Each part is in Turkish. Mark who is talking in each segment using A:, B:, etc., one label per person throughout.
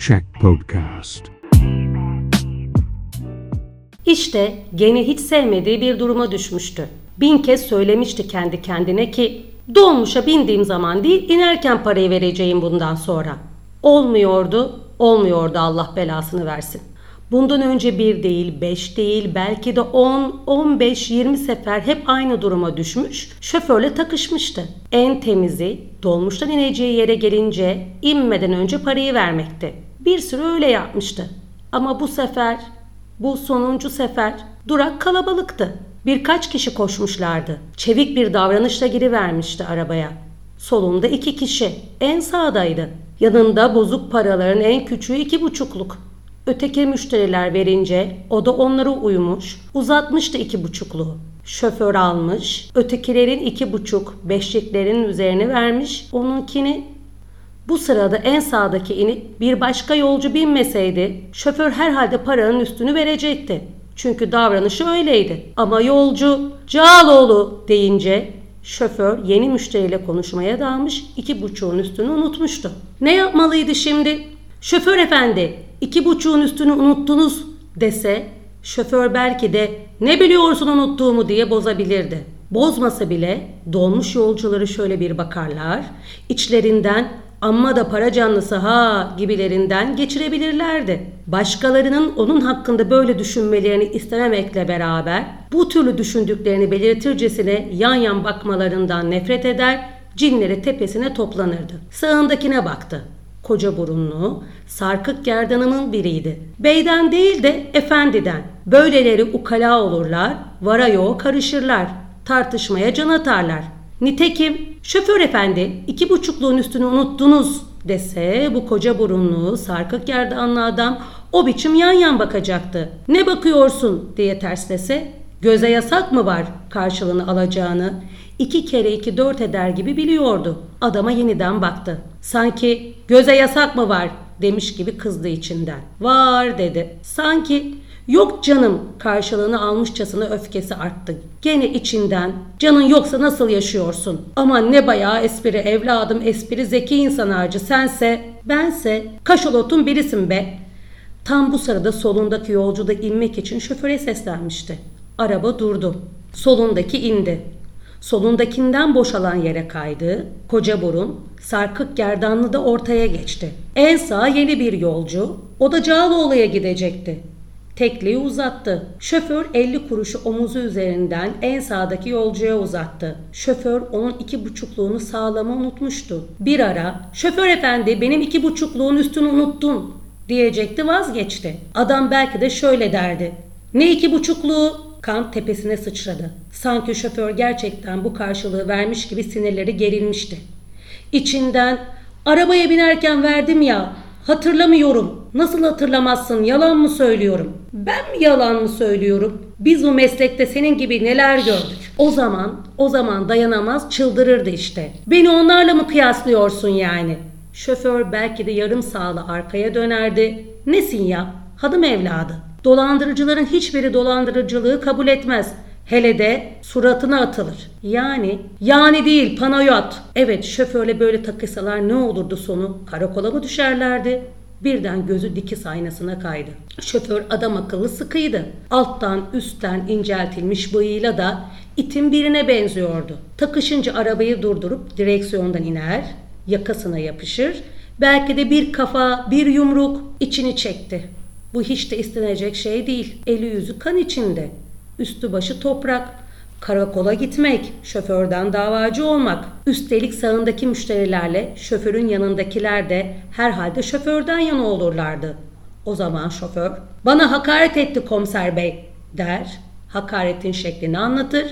A: Check Podcast.
B: İşte gene hiç sevmediği bir duruma düşmüştü. Bin kez söylemişti kendi kendine ki dolmuşa bindiğim zaman değil inerken parayı vereceğim bundan sonra. Olmuyordu, olmuyordu Allah belasını versin. Bundan önce bir değil, beş değil, belki de on, on beş, yirmi sefer hep aynı duruma düşmüş, şoförle takışmıştı. En temizi, dolmuştan ineceği yere gelince inmeden önce parayı vermekti. Bir sürü öyle yapmıştı. Ama bu sefer, bu sonuncu sefer durak kalabalıktı. Birkaç kişi koşmuşlardı. Çevik bir davranışla girivermişti arabaya. Solunda iki kişi, en sağdaydı. Yanında bozuk paraların en küçüğü iki buçukluk. Öteki müşteriler verince o da onlara uymuş, uzatmıştı iki buçukluğu. Şoför almış, ötekilerin iki buçuk, beşliklerin üzerine vermiş, onunkini bu sırada en sağdaki inip bir başka yolcu binmeseydi şoför herhalde paranın üstünü verecekti. Çünkü davranışı öyleydi. Ama yolcu Cağaloğlu deyince şoför yeni müşteriyle konuşmaya dalmış iki buçuğun üstünü unutmuştu. Ne yapmalıydı şimdi? Şoför efendi iki buçuğun üstünü unuttunuz dese şoför belki de ne biliyorsun unuttuğumu diye bozabilirdi. Bozmasa bile dolmuş yolcuları şöyle bir bakarlar. içlerinden amma da para canlısı ha gibilerinden geçirebilirlerdi. Başkalarının onun hakkında böyle düşünmelerini istememekle beraber bu türlü düşündüklerini belirtircesine yan yan bakmalarından nefret eder, cinleri tepesine toplanırdı. Sağındakine baktı. Koca burunlu, sarkık gerdanımın biriydi. Beyden değil de efendiden. Böyleleri ukala olurlar, vara yoğa karışırlar, tartışmaya can atarlar. Nitekim şoför efendi iki buçukluğun üstünü unuttunuz dese bu koca burunlu, sarkık gerdanlı adam o biçim yan yan bakacaktı. Ne bakıyorsun diye terslese göze yasak mı var karşılığını alacağını iki kere iki dört eder gibi biliyordu. Adama yeniden baktı. Sanki göze yasak mı var demiş gibi kızdı içinden. Var dedi. Sanki yok canım karşılığını almışçasına öfkesi arttı. Gene içinden canın yoksa nasıl yaşıyorsun? Aman ne bayağı espri evladım espri zeki insan harcı sense bense kaşolotun birisin be. Tam bu sırada solundaki yolcu da inmek için şoföre seslenmişti. Araba durdu. Solundaki indi. Solundakinden boşalan yere kaydı. Koca burun, sarkık gerdanlı da ortaya geçti. En sağ yeni bir yolcu. O da Cağaloğlu'ya gidecekti. Tekliği uzattı. Şoför 50 kuruşu omuzu üzerinden en sağdaki yolcuya uzattı. Şoför onun iki buçukluğunu sağlama unutmuştu. Bir ara şoför efendi benim iki buçukluğun üstünü unuttun diyecekti vazgeçti. Adam belki de şöyle derdi. Ne iki buçukluğu? Kan tepesine sıçradı. Sanki şoför gerçekten bu karşılığı vermiş gibi sinirleri gerilmişti. İçinden arabaya binerken verdim ya hatırlamıyorum. Nasıl hatırlamazsın yalan mı söylüyorum? Ben mi yalan mı söylüyorum? Biz bu meslekte senin gibi neler gördük. O zaman o zaman dayanamaz çıldırırdı işte. Beni onlarla mı kıyaslıyorsun yani? Şoför belki de yarım sağlı arkaya dönerdi. Nesin ya? Hanım evladı. Dolandırıcıların hiçbiri dolandırıcılığı kabul etmez. Hele de suratına atılır. Yani, yani değil panoyot. Evet şoförle böyle takısalar ne olurdu sonu? Karakola mı düşerlerdi? Birden gözü dikiz aynasına kaydı. Şoför adam akıllı sıkıydı. Alttan üstten inceltilmiş bıyığıyla da itin birine benziyordu. Takışınca arabayı durdurup direksiyondan iner, yakasına yapışır. Belki de bir kafa, bir yumruk içini çekti. Bu hiç de istenecek şey değil. Eli yüzü kan içinde. Üstü başı toprak. Karakola gitmek, şoförden davacı olmak. Üstelik sağındaki müşterilerle şoförün yanındakiler de herhalde şoförden yana olurlardı. O zaman şoför, bana hakaret etti komiser bey der. Hakaretin şeklini anlatır.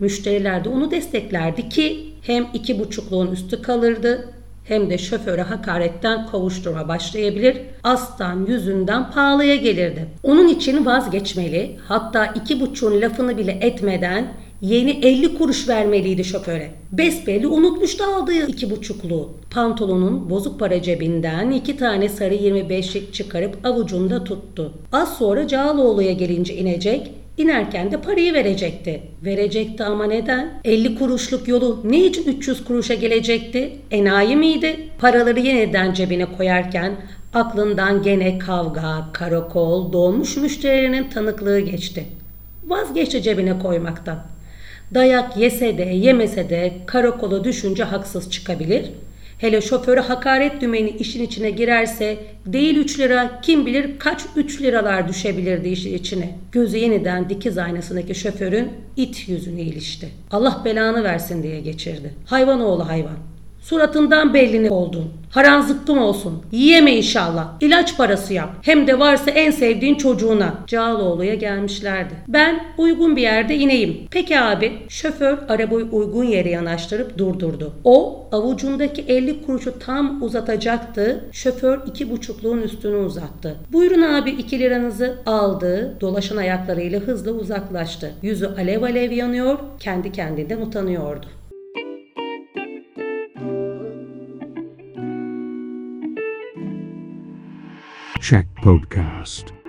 B: Müşteriler de onu desteklerdi ki hem iki buçukluğun üstü kalırdı hem de şoföre hakaretten kovuşturma başlayabilir, aslan yüzünden pahalıya gelirdi. Onun için vazgeçmeli, hatta iki buçuğun lafını bile etmeden yeni 50 kuruş vermeliydi şoföre. Besbelli unutmuştu aldığı iki buçukluğu. Pantolonun bozuk para cebinden iki tane sarı 25'lik çıkarıp avucunda tuttu. Az sonra Cağaloğlu'ya gelince inecek, İnerken de parayı verecekti. Verecekti ama neden? 50 kuruşluk yolu ne için 300 kuruşa gelecekti? Enayi miydi? Paraları yeniden cebine koyarken Aklından gene kavga, karakol, dolmuş müşterilerinin tanıklığı geçti. Vazgeçti cebine koymaktan. Dayak yese de yemese de karakola düşünce haksız çıkabilir. Hele şoförü hakaret dümeni işin içine girerse değil 3 lira kim bilir kaç 3 liralar düşebilirdi işin içine. Gözü yeniden dikiz aynasındaki şoförün it yüzüne ilişti. Allah belanı versin diye geçirdi. Hayvan oğlu hayvan. Suratından belli oldun. Haran zıkkım olsun. Yiyeme inşallah. İlaç parası yap. Hem de varsa en sevdiğin çocuğuna. Cağaloğlu'ya gelmişlerdi. Ben uygun bir yerde ineyim. Peki abi. Şoför arabayı uygun yere yanaştırıp durdurdu. O avucundaki 50 kuruşu tam uzatacaktı. Şoför iki buçukluğun üstünü uzattı. Buyurun abi 2 liranızı aldı. Dolaşan ayaklarıyla hızla uzaklaştı. Yüzü alev alev yanıyor. Kendi kendinden utanıyordu.
A: Check Podcast.